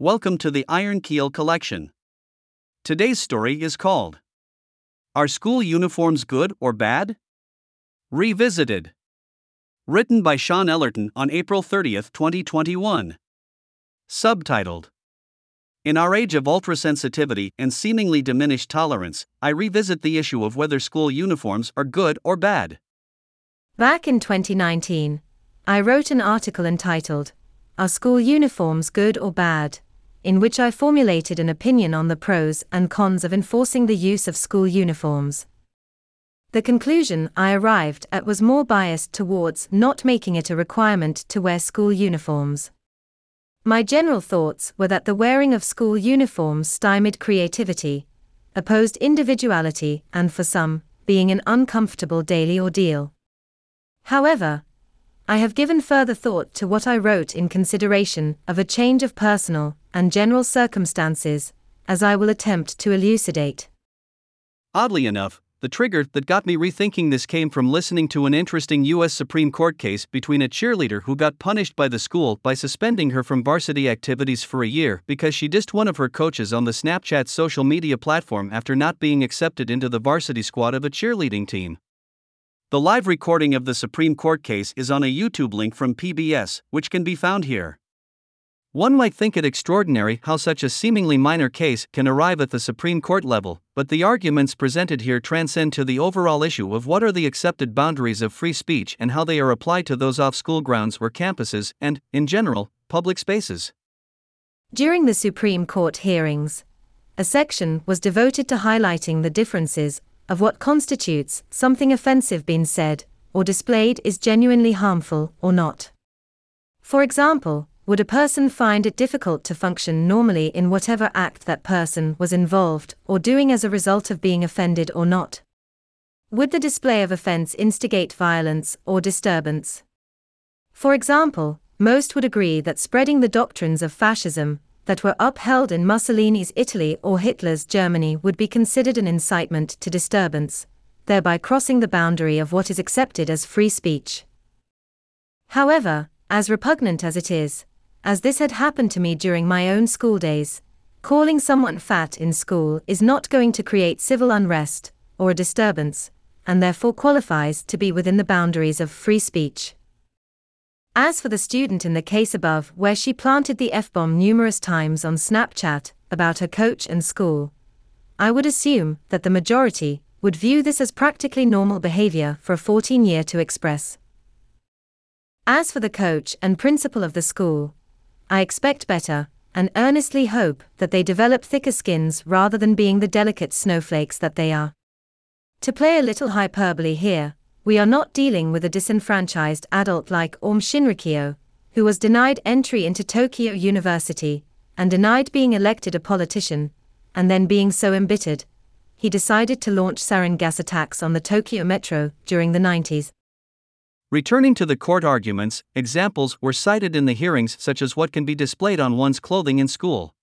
Welcome to the Iron Keel Collection. Today's story is called Are School Uniforms Good or Bad? Revisited. Written by Shôn Ellerton on April 30, 2021. Subtitled In our age of ultrasensitivity and seemingly diminished tolerance, I revisit the issue of whether school uniforms are good or bad. Back in 2019, I wrote an article entitled, Are School Uniforms Good or Bad? In which I formulated an opinion on the pros and cons of enforcing the use of school uniforms. The conclusion I arrived at was more biased towards not making it a requirement to wear school uniforms. My general thoughts were that the wearing of school uniforms stymied creativity, opposed individuality, and for some, being an uncomfortable daily ordeal. However, I have given further thought to what I wrote in consideration of a change of personal and general circumstances, as I will attempt to elucidate. Oddly enough, the trigger that got me rethinking this came from listening to an interesting U.S. Supreme Court case between a cheerleader who got punished by the school by suspending her from varsity activities for a year because she dissed one of her coaches on the Snapchat social media platform after not being accepted into the varsity squad of a cheerleading team. The live recording of the Supreme Court case is on a YouTube link from PBS, which can be found here. One might think it extraordinary how such a seemingly minor case can arrive at the Supreme Court level, but the arguments presented here transcend to the overall issue of what are the accepted boundaries of free speech and how they are applied to those off school grounds or campuses and, in general, public spaces. During the Supreme Court hearings, a section was devoted to highlighting the differences of what constitutes something offensive being said or displayed is genuinely harmful or not. For example, would a person find it difficult to function normally in whatever act that person was involved or doing as a result of being offended or not? Would the display of offense instigate violence or disturbance? For example, most would agree that spreading the doctrines of fascism that were upheld in Mussolini's Italy or Hitler's Germany would be considered an incitement to disturbance, thereby crossing the boundary of what is accepted as free speech. However, as repugnant as it is, as this had happened to me during my own school days. Calling someone fat in school is not going to create civil unrest or a disturbance, and therefore qualifies to be within the boundaries of free speech. As for the student in the case above, where she planted the F bomb numerous times on Snapchat about her coach and school, I would assume that the majority would view this as practically normal behavior for a 14 year to express. As for the coach and principal of the school, I expect better, and earnestly hope that they develop thicker skins rather than being the delicate snowflakes that they are. To play a little hyperbole here, we are not dealing with a disenfranchised adult like Aum Shinrikyo, who was denied entry into Tokyo University and denied being elected a politician, and then being so embittered, he decided to launch sarin gas attacks on the Tokyo metro during the 90s. Returning to the court arguments, examples were cited in the hearings, such as what can be displayed on one's clothing in school.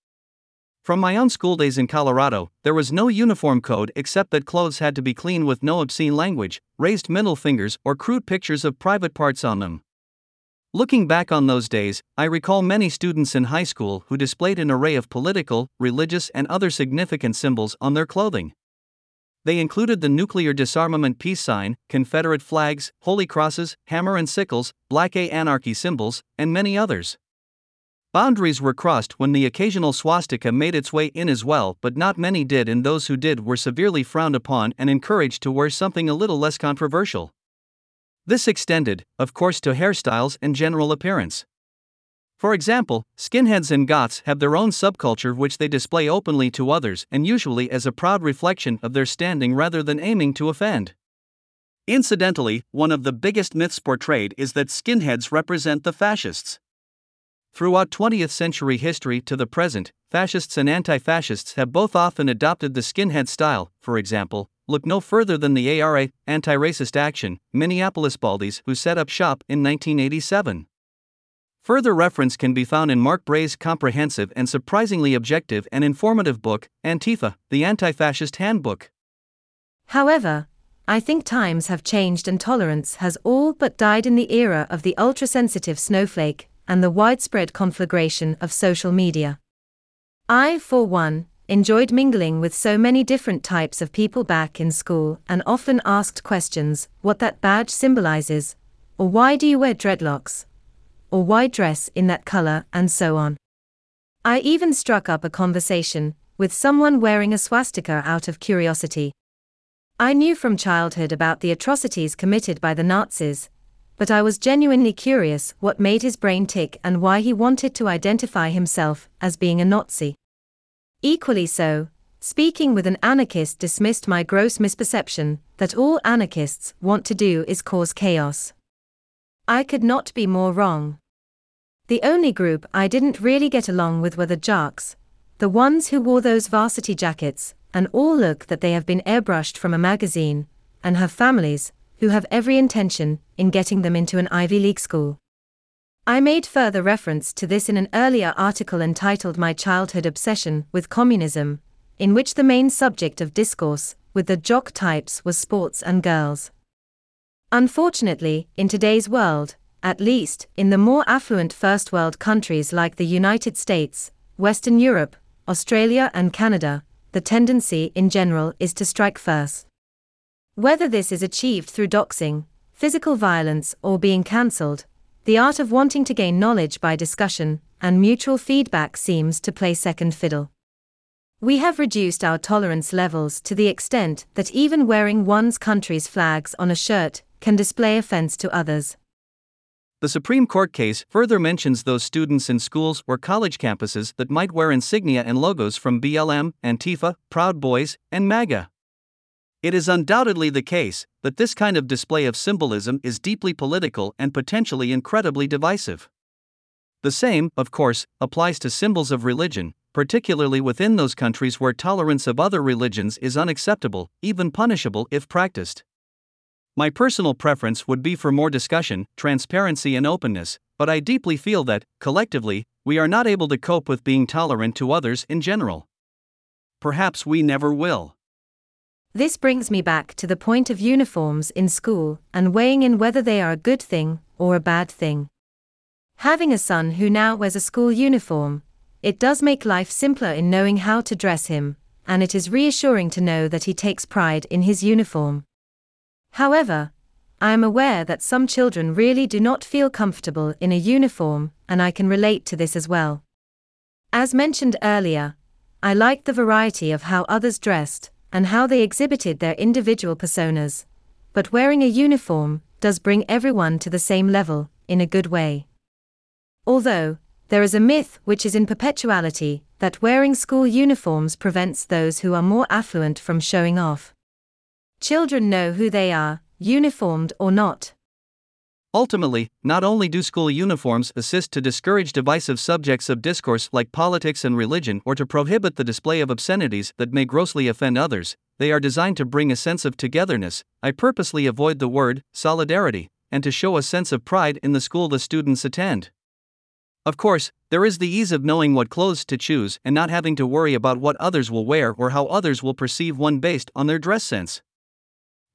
From my own school days in Colorado, there was no uniform code except that clothes had to be clean with no obscene language, raised middle fingers, or crude pictures of private parts on them. Looking back on those days, I recall many students in high school who displayed an array of political, religious, and other significant symbols on their clothing. They included the nuclear disarmament peace sign, Confederate flags, holy crosses, hammer and sickles, Black A anarchy symbols, and many others. Boundaries were crossed when the occasional swastika made its way in as well, but not many did, and those who did were severely frowned upon and encouraged to wear something a little less controversial. This extended, of course, to hairstyles and general appearance. For example, skinheads and goths have their own subculture which they display openly to others and usually as a proud reflection of their standing rather than aiming to offend. Incidentally, one of the biggest myths portrayed is that skinheads represent the fascists. Throughout 20th century history to the present, fascists and anti fascists have both often adopted the skinhead style, for example, look no further than the ARA, Anti Racist Action, Minneapolis Baldies, who set up shop in 1987. Further reference can be found in Mark Bray's comprehensive and surprisingly objective and informative book, Antifa, the Anti Fascist Handbook. However, I think times have changed and tolerance has all but died in the era of the ultra sensitive snowflake and the widespread conflagration of social media. I, for one, enjoyed mingling with so many different types of people back in school and often asked questions what that badge symbolizes, or why do you wear dreadlocks, or why dress in that color, and so on. I even struck up a conversation with someone wearing a swastika out of curiosity. I knew from childhood about the atrocities committed by the Nazis, but I was genuinely curious what made his brain tick and why he wanted to identify himself as being a Nazi. Equally so, speaking with an anarchist dismissed my gross misperception that all anarchists want to do is cause chaos. I could not be more wrong. The only group I didn't really get along with were the jocks, the ones who wore those varsity jackets, and all look that they have been airbrushed from a magazine, and have families, who have every intention in getting them into an Ivy League school. I made further reference to this in an earlier article entitled My Childhood Obsession with Communism, in which the main subject of discourse with the jock types was sports and girls. Unfortunately, in today's world, at least in the more affluent first world countries like the United States, Western Europe, Australia, and Canada, the tendency in general is to strike first. Whether this is achieved through doxing, physical violence, or being cancelled, the art of wanting to gain knowledge by discussion and mutual feedback seems to play second fiddle. We have reduced our tolerance levels to the extent that even wearing one's country's flags on a shirt can display offense to others. The Supreme Court case further mentions those students in schools or college campuses that might wear insignia and logos from BLM, Antifa, Proud Boys, and MAGA. It is undoubtedly the case that this kind of display of symbolism is deeply political and potentially incredibly divisive. The same, of course, applies to symbols of religion, particularly within those countries where tolerance of other religions is unacceptable, even punishable if practiced. My personal preference would be for more discussion, transparency, and openness, but I deeply feel that, collectively, we are not able to cope with being tolerant to others in general. Perhaps we never will. This brings me back to the point of uniforms in school and weighing in whether they are a good thing or a bad thing. Having a son who now wears a school uniform, it does make life simpler in knowing how to dress him, and it is reassuring to know that he takes pride in his uniform. However, I am aware that some children really do not feel comfortable in a uniform, and I can relate to this as well. As mentioned earlier, I liked the variety of how others dressed, and how they exhibited their individual personas. But wearing a uniform does bring everyone to the same level, in a good way. Although, there is a myth which is in perpetuality that wearing school uniforms prevents those who are more affluent from showing off. Children know who they are, uniformed or not. Ultimately, not only do school uniforms assist to discourage divisive subjects of discourse like politics and religion or to prohibit the display of obscenities that may grossly offend others, they are designed to bring a sense of togetherness. I purposely avoid the word solidarity and to show a sense of pride in the school the students attend. Of course, there is the ease of knowing what clothes to choose and not having to worry about what others will wear or how others will perceive one based on their dress sense.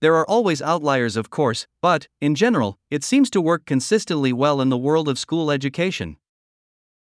There are always outliers, of course, but, in general, it seems to work consistently well in the world of school education.